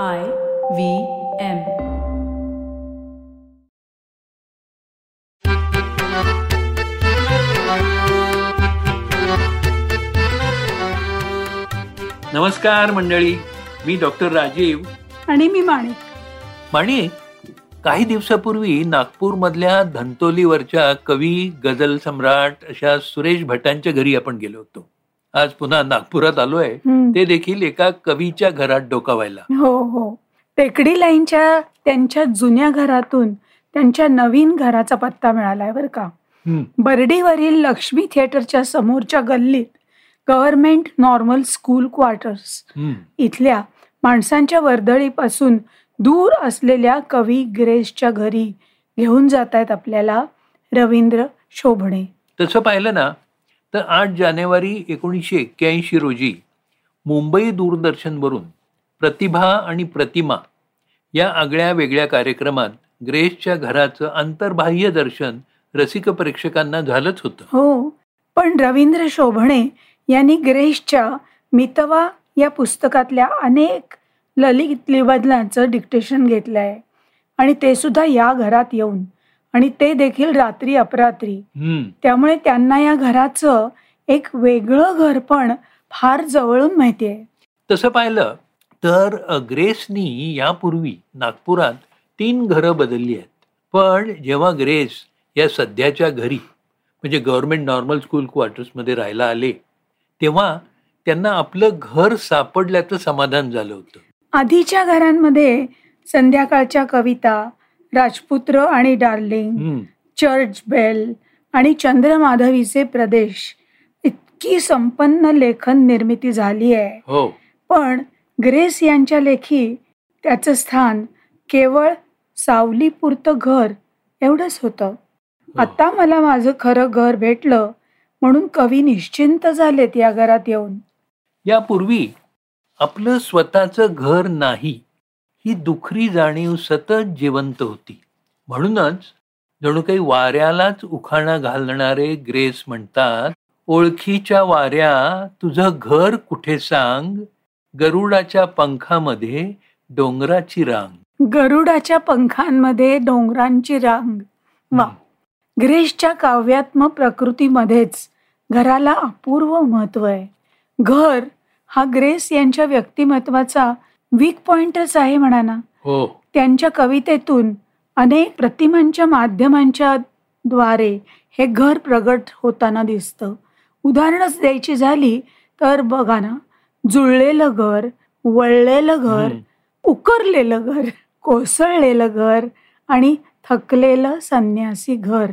I V M. नमस्कार मंडळी मी doctor Rajiv. आणि मी माणिक. माणिक काही दिवसापूर्वी नागपूरमधल्या धंतोलीवरच्या कवी गझल सम्राट अशा सुरेश भटांच्या घरी आपण गेलो होतो. आज पुन्हा नागपुरात आलोय. ते देखील एका कवीच्या घरात डोकावायला हो हो टेकडी लाईनच्या त्यांच्या जुन्या घरातून त्यांच्या नवीन घराचा पत्ता मिळालाय बरं का. बर्डीवरील लक्ष्मी थिएटरच्या समोरच्या गल्लीत गव्हर्नमेंट नॉर्मल स्कूल क्वार्टर्स. इथल्या माणसांच्या वर्दळीपासून दूर असलेल्या कवी ग्रेसच्या घरी घेऊन जात आहेत आपल्याला रवींद्र शोभणे तसं पाहिलं ना तर आठ जानेवारी एकोणीसशे एक्क्याऐंशी रोजी मुंबई दूरदर्शनवरून प्रतिभा आणि प्रतिमा या आगळ्या वेगळ्या कार्यक्रमात ग्रेसच्या घराचं आंतरबाह्य दर्शन रसिक प्रेक्षकांना झालंच होतं. हो पण रवींद्र शोभणे यांनी ग्रेसच्या मितवा या पुस्तकातल्या अनेक ललित निबंधांचं डिक्टेशन घेतलं आहे आणि ते सुद्धा या घरात येऊन आणि ते देखील रात्री अपरात्री. त्यामुळे त्यांना या घराचं एक वेगळं घर पण फार जवळून माहिती आहे. तसं पाहिलं तर ग्रेसनी यापूर्वी नागपुरात तीन घरं बदलली आहेत. पण जेव्हा ग्रेस या सध्याच्या घरी म्हणजे गव्हर्नमेंट नॉर्मल स्कूल क्वार्टर्समध्ये राहायला आले तेव्हा त्यांना आपलं घर सापडल्याचं समाधान झालं होतं. आधीच्या घरांमध्ये संध्याकाळच्या कविता राजपुत्र आणि डार्लिंग. चर्च बेल आणि चंद्रमाधवीचे प्रदेश. इतकी संपन्न लेखन निर्मिती झाली आहे. हो. पण ग्रेस यांच्या लेखी त्याचं स्थान केवळ सावलीपुरतं घर एवढंच होतं. आता मला माझं खरं घर भेटलं म्हणून कवी निश्चिंत झालेत या घरात येऊन. यापूर्वी आपलं स्वतःचं घर नाही. ही दुखरी जाणीव सतत जिवंत होती. म्हणूनच जणू काही वाऱ्यालाच उखाणा घालणारे ग्रेस म्हणतात ओळखीच्या वाऱ्या तुझं घर कुठे सांग? गरुडाच्या पंखामध्ये डोंगराची रांग. गरुडाच्या पंखांमध्ये डोंगरांची रांग. वा. ग्रेसच्या काव्यात्मक प्रकृतीमध्येच घराला अपूर्व महत्त्व आहे. घर हा ग्रेस यांच्या व्यक्तिमत्वाचा वीक पॉइंटच आहे म्हणा ना हो. त्यांच्या कवितेतून अनेक प्रतिमांच्या माध्यमांच्या द्वारे हे घर प्रगट होताना दिसतं. उदाहरणच द्यायची झाली तर बघा ना जुळलेलं घर वळलेलं घर. उकरलेलं घर कोसळलेलं घर आणि थकलेलं संन्यासी घर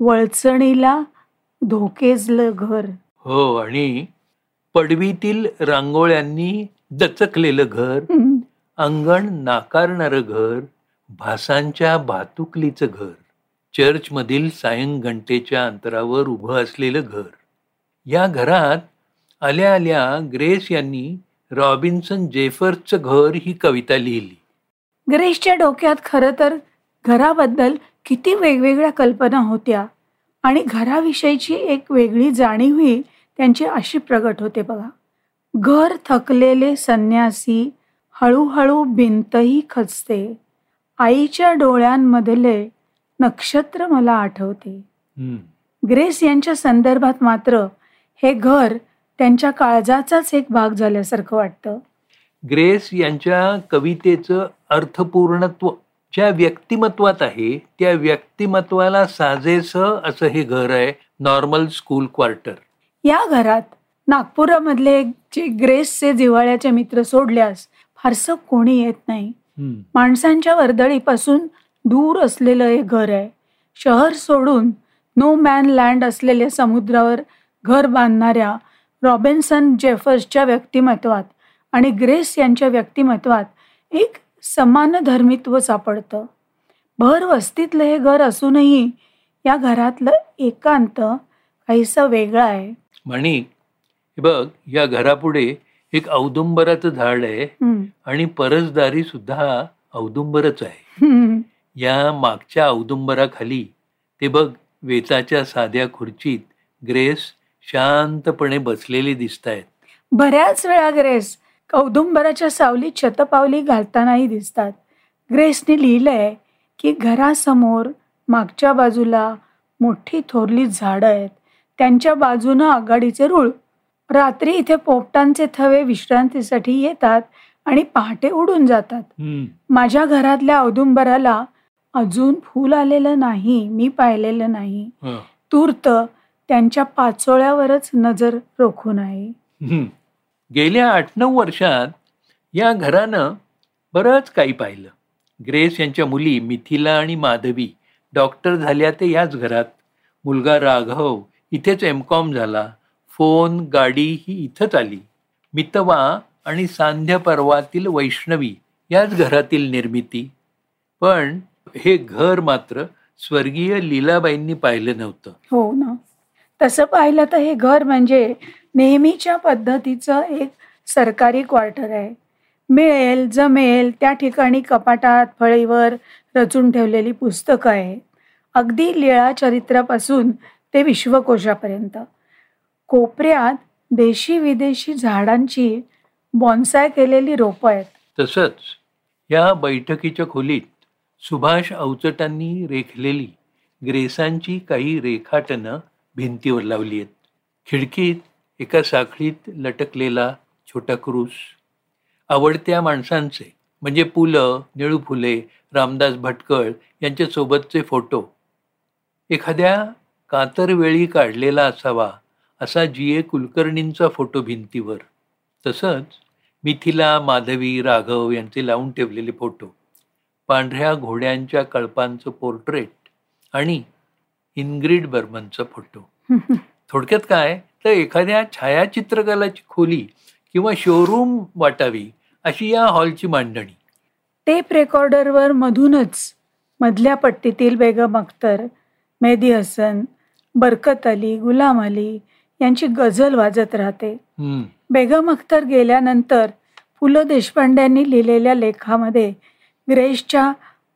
वळचणीला धोकेजलं घर. हो आणि पडवीतील रांगोळ्यांनी दचकलेलं घर. अंगण नाकारणारं घर भासांच्या भातुकलीचं घर चर्चमधील सायंघंटेच्या अंतरावर उभं असलेलं घर. या घरात आल्या आल्या ग्रेस यांनी रॉबिन्सन जेफर्सचं घर ही कविता लिहिली. ग्रेसच्या डोक्यात खरं तर घराबद्दल किती वेगवेगळ्या कल्पना होत्या आणि घराविषयीची एक वेगळी जाणीवही त्यांची अशी प्रगट होते बघा. घर थकलेले संन्यासी हळूहळू भिंतही खचते. आईच्या डोळ्यांमधले नक्षत्र मला आठवते. हम्म. ग्रेस यांच्या संदर्भात मात्र हे घर त्यांच्या काळजाचाच एक भाग झाल्यासारखं वाटतं. ग्रेस यांच्या कवितेचं अर्थपूर्णत्व ज्या व्यक्तिमत्वात आहे. त्या व्यक्तिमत्वाला साजेसं असं हे घर आहे नॉर्मल स्कूल क्वार्टर. या घरात नागपुरामधले जे ग्रेसचे जिव्हाळ्याचे मित्र सोडल्यास फारसं कोणी येत नाही. माणसांच्या वर्दळीपासून दूर असलेलं हे घर आहे. शहर सोडून नो मॅन लँड असलेल्या समुद्रावर घर बांधणाऱ्या रॉबिन्सन जेफर्सच्या व्यक्तिमत्वात आणि ग्रेस यांच्या व्यक्तिमत्वात एक समान धर्मित्व सापडतं. भर वस्तीतलं हे घर असूनही या घरातलं एकांत काहीसं वेगळं आहे. म्हणी हे बघ या घरापुढे एक औदुंबराचं झाड आहे. आणि परसदारी सुद्धा औदुंबरच आहे. या मागच्या औदुंबराखाली ते बघ वेचाच्या साध्या खुर्चीत ग्रेस शांतपणे बसलेली दिसत आहेत बऱ्याच वेळा ग्रेस औदुंबराच्या सावलीत शतपावली घालतानाही दिसतात. ग्रेसने लिहिलंय की घरासमोर मागच्या बाजूला मोठी थोरली झाडं आहेत. त्यांच्या बाजूनं आघाडीचे रूळ. रात्री इथे पोपटांचे थवे विश्रांतीसाठी येतात आणि पहाटे उडून जातात. माझ्या घरातल्या औदुंबराला अजून फूल आलेलं नाही मी पाहिलेलं नाही. तूर्त त्यांच्या पाचोळ्यावरच नजर रोखून आहे. गेल्या आठ नऊ वर्षात या घरानं बरंच काही पाहिलं ग्रेस यांच्या मुली मिथिला आणि माधवी डॉक्टर झाल्या ते याच घरात मुलगा राघव इथेच एम कॉम झाला फोन गाडी ही इथंच आली. मितवा आणि सांध्य पर्वातील वैष्णवी याच घरातील निर्मिती. पण हे घर मात्र स्वर्गीय लीलाबाईंनी पाहिलं नव्हतं. हो ना. तसं पाहिलं तर हे घर म्हणजे नेहमीच्या पद्धतीचं एक सरकारी क्वार्टर आहे. मिळेल जमेल त्या ठिकाणी कपाटात फळीवर रचून ठेवलेली पुस्तकं आहेत अगदी लीळा चरित्रापासून ते विश्वकोशापर्यंत. कोपऱ्यात देशी विदेशी झाडांची बॉन्साय केलेली रोपं आहेत. तसंच या बैठकीच्या खोलीत सुभाष अवचटांनी रेखलेली ग्रेसांची काही रेखाटनं भिंतीवर लावली आहेत. खिडकीत एका साखळीत लटकलेला छोटा क्रूस. आवडत्या माणसांचे म्हणजे पु ल निळू फुले रामदास भटकळ यांच्यासोबतचे फोटो. एखाद्या कातरवेळी काढलेला असावा असा जी ए कुलकर्णींचा फोटो भिंतीवर. तसंच मिथिला माधवी राघव यांचे लावून ठेवलेले फोटो. पांढऱ्या घोड्यांच्या कळपांचं पोर्ट्रेट आणि इनग्रिड बर्मनचा फोटो. थोडक्यात काय? तर एखाद्या छायाचित्रकलाची खोली किंवा शोरूम वाटावी अशी या हॉलची मांडणी. टेप रेकॉर्डरवर मधूनच मधल्या पट्टीतील बेगम अख्तर मेहदी हसन बरकत अली गुलाम अली यांची गझल वाजत राहते. बेगम अख्तर गेल्यानंतर पु ल देशपांड्यांनी लिहिलेल्या लेखामध्ये ग्रेसच्या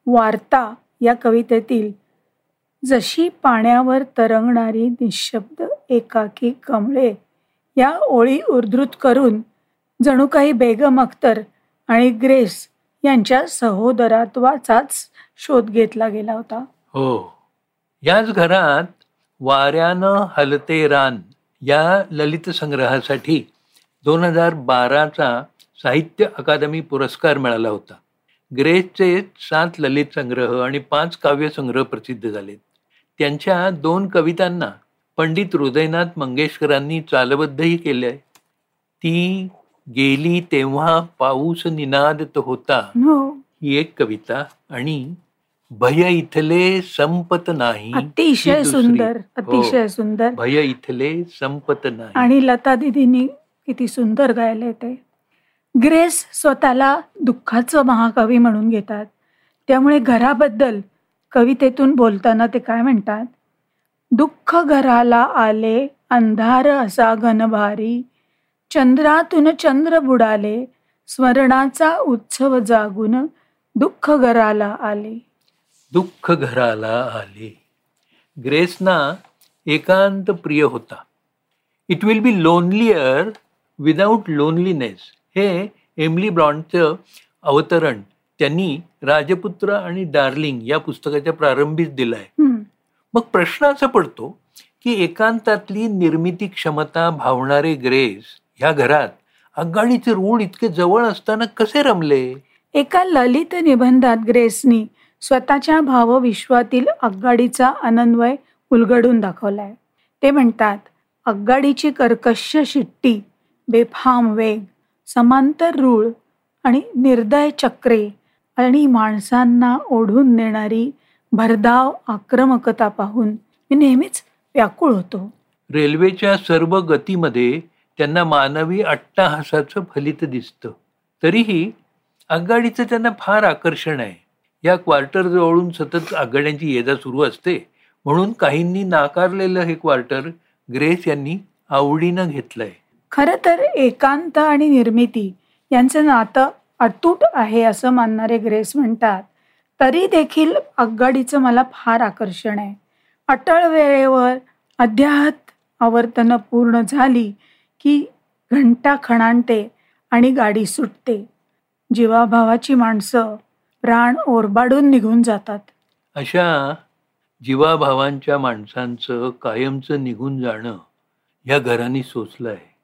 वार्ता या कवितेतील जशी पाण्यावर तरंगणारी निशब्द एकाकी कमळे या ओळी उद्धृत करून जणू काही बेगम अख्तर आणि ग्रेस यांच्या सहोदरत्वाचाच शोध घेतला गेला होता. हो. याच घरात वाऱ्यानं हलते रान. या ललित संग्रहासाठी दोन हजार बाराचा साहित्य अकादमी पुरस्कार मिळाला होता. ग्रेसचे सात ललित संग्रह आणि पाच काव्यसंग्रह प्रसिद्ध झालेत त्यांच्या दोन कवितांना पंडित हृदयनाथ मंगेशकरांनी चालबद्धही केले. ती गेली तेव्हा पाऊस निनादत होता. हो. ही एक कविता आणि भय इथले संपत नाही अतिशय. सुंदर हो. अतिशय सुंदर. भय इथले संपत नाही. आणि लता दिदींनी किती सुंदर गायले ते. ग्रेस स्वतःला दुःखाचं महाकवी म्हणून घेतात. त्यामुळे घराबद्दल कवितेतून बोलताना ते काय म्हणतात? दुःख घराला आले अंधार असा घनभारी. चंद्रातून चंद्र बुडाले स्मरणाचा उत्सव जागून दुःख घराला आले. दुःख घराला आले. ग्रेसना एकांत प्रिय होता. It will be lonelier without loneliness हे एमली ब्रॉन्डचं अवतरण त्यांनी राजपुत्र आणि डार्लिंग या पुस्तकाच्या प्रारंभीच दिलं आहे. मग प्रश्न असा पडतो की एकांतातली निर्मिती क्षमता भावणारे ग्रेस ह्या घरात आघाडीचे रूळ इतके जवळ असताना कसे रमले? एका ललित निबंधात ग्रेसनी स्वतःच्या भावविश्वातील आगगाडीचा अनन्वय उलगडून दाखवलाय. ते म्हणतात आगगाडीची कर्कश शिट्टी बेफाम वेग समांतर रूळ आणि निर्दय चक्रे आणि माणसांना ओढून नेणारी भरधाव आक्रमकता पाहून मी नेहमीच व्याकुळ होतो. रेल्वेच्या सर्व गतीमध्ये त्यांना मानवी अट्टाहासाचं फलित दिसतं. तरीही आगगाडीचं त्यांना फार आकर्षण आहे. या क्वार्टर जवळून सतत आघाड्यांची येदा सुरू असते. म्हणून काहींनी नाकारलेलं हे क्वार्टर ग्रेस यांनी आवडीनं घेतलंय. खरं तर एकांत आणि निर्मिती यांचं नातं अतूट आहे असं मानणारे ग्रेस म्हणतात. तरी देखील आगगाडीचं मला फार आकर्षण आहे. अटळ वेळेवर अध्याहत आवर्तनं पूर्ण झाली की घंटा खणाणते आणि गाडी सुटते. जीवाभावाची माणसं प्राण ओरबाडून निघून जातात. अशा जीवाभावांच्या माणसांचं कायमचं निघून जाणं या घरांनी सोचलं आहे.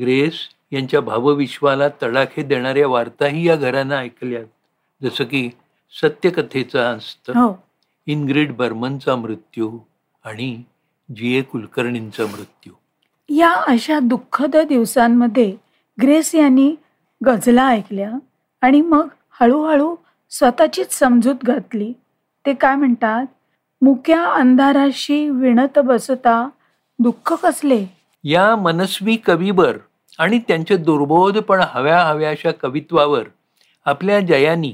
ग्रेस यांच्या भावविश्वाला तडाखे देणाऱ्या वार्ताही या घरानं ऐकल्यात. जसं की सत्यकथेचा अंस्त हो. इनग्रिड बर्मनचा मृत्यू आणि जी ए कुलकर्णींचा मृत्यू. या अशा दुःखद दिवसांमध्ये ग्रेस यांनी गझला ऐकल्या आणि मग हळूहळू स्वतःचीच समजूत घातली. ते काय म्हणतात? मुक्या अंधाराशी विणत बसता दुःख कसले? या मनस्वी कवीवर आणि त्यांचे दुर्बोध पण हव्या हव्याशा कवित्वावर आपल्या जयानी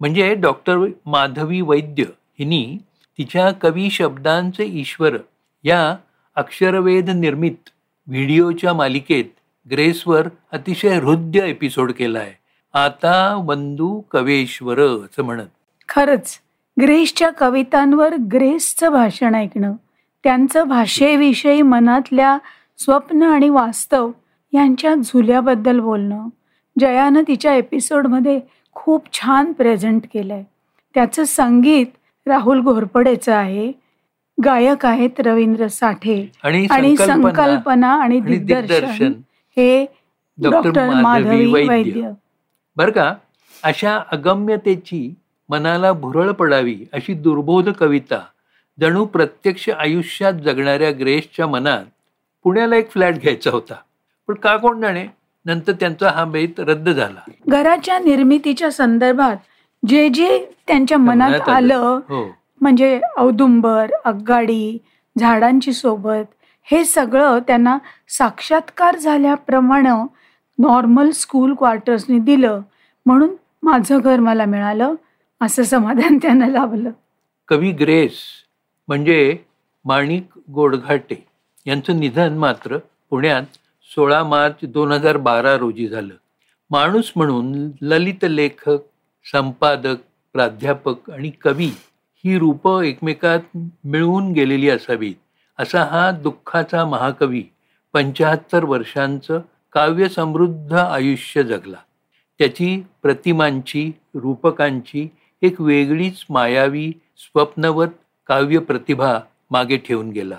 म्हणजे डॉक्टर माधवी वैद्य हिनी तिच्या कवी शब्दांचे ईश्वर या अक्षरवेध निर्मित व्हिडिओच्या मालिकेत ग्रेसवर अतिशय हृदय एपिसोड केला आहे आता वंदू कवेश्वर असं म्हणत. खरंच ग्रेसच्या कवितांवर ग्रेसचं भाषण ऐकणं त्यांचं भाषेविषयी मनातल्या स्वप्न आणि वास्तव यांच्या झुल्याबद्दल बोलणं जयानं तिच्या एपिसोडमध्ये खूप छान प्रेझेंट केलंय. त्याचं संगीत राहुल घोरपडेचं आहे गायक आहेत रवींद्र साठे आणि संकल्पना आणि दिग्दर्शन हे डॉक्टर माधवी वैद्य. बरं का? अशा अगम्यतेची मनाला भुरळ पडावी अशी दुर्बोध कविता जणू प्रत्यक्ष आयुष्यात जगणाऱ्या ग्रेसच्या मनात पुण्याला एक फ्लॅट घ्यायचा होता. पण का कोण जाणे? नंतर त्यांचा हा बेत रद्द झाला. घराच्या निर्मितीच्या संदर्भात जे जे त्यांच्या मनात आलं हो. म्हणजे औदुंबर आगगाडी झाडांची सोबत हे सगळं त्यांना साक्षात्कार झाल्याप्रमाणे नॉर्मल स्कूल क्वार्टर्सनी दिलं म्हणून माझं घर मला मिळालं असं समाधान त्यांना लाभलं. कवी ग्रेस म्हणजे माणिक गोडघाटे यांचं निधन मात्र पुण्यात सोळा मार्च दोन हजार बारा रोजी झालं. माणूस म्हणून ललित लेखक संपादक प्राध्यापक आणि कवी ही रूपं एकमेकात मिळवून गेलेली असावीत असा हा दुःखाचा महाकवी पंच्याहत्तर वर्षांचं काव्यसमृद्ध आयुष्य जगला. त्याची प्रतिमांची रूपकांची एक वेगळीच मायावी स्वप्नवत काव्य प्रतिभा मागे ठेवून गेला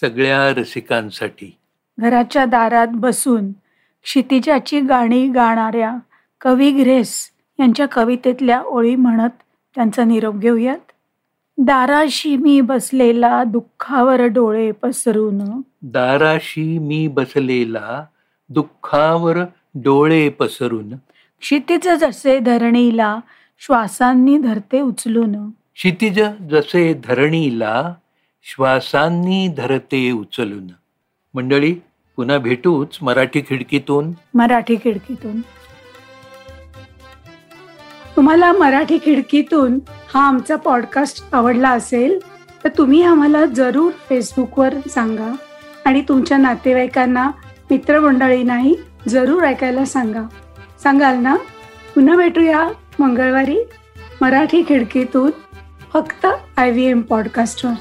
सगळ्या रसिकांसाठी. घराच्या दारात बसून क्षितिजाची गाणी गाणाऱ्या कवी ग्रेस यांच्या कवितेतल्या ओळी म्हणत त्यांचा निरोप घेऊयात. दाराशी मी बसलेला दुःखावर डोळे पसरून. दाराशी मी बसलेला दुःखावर डोळे पसरून. क्षितिज जसे धरणीला श्वासांनी धरते उचलून. क्षितिज जसे धरणीला श्वासांनी धरते उचलून. मंडळी पुन्हा भेटूच मराठी खिडकीतून. मराठी खिडकीतून. तुम्हाला मराठी खिडकीतून हा आमचा पॉडकास्ट आवडला असेल तर तुम्ही आम्हाला जरूर फेसबुकवर सांगा आणि तुमच्या नातेवाईकांना मित्रमंडळींनाही जरूर ऐकायला सांगा. सांगाल ना? पुन्हा भेटूया मंगळवारी मराठी खिडकीतून फक्त आय व्ही एम पॉडकास्टवर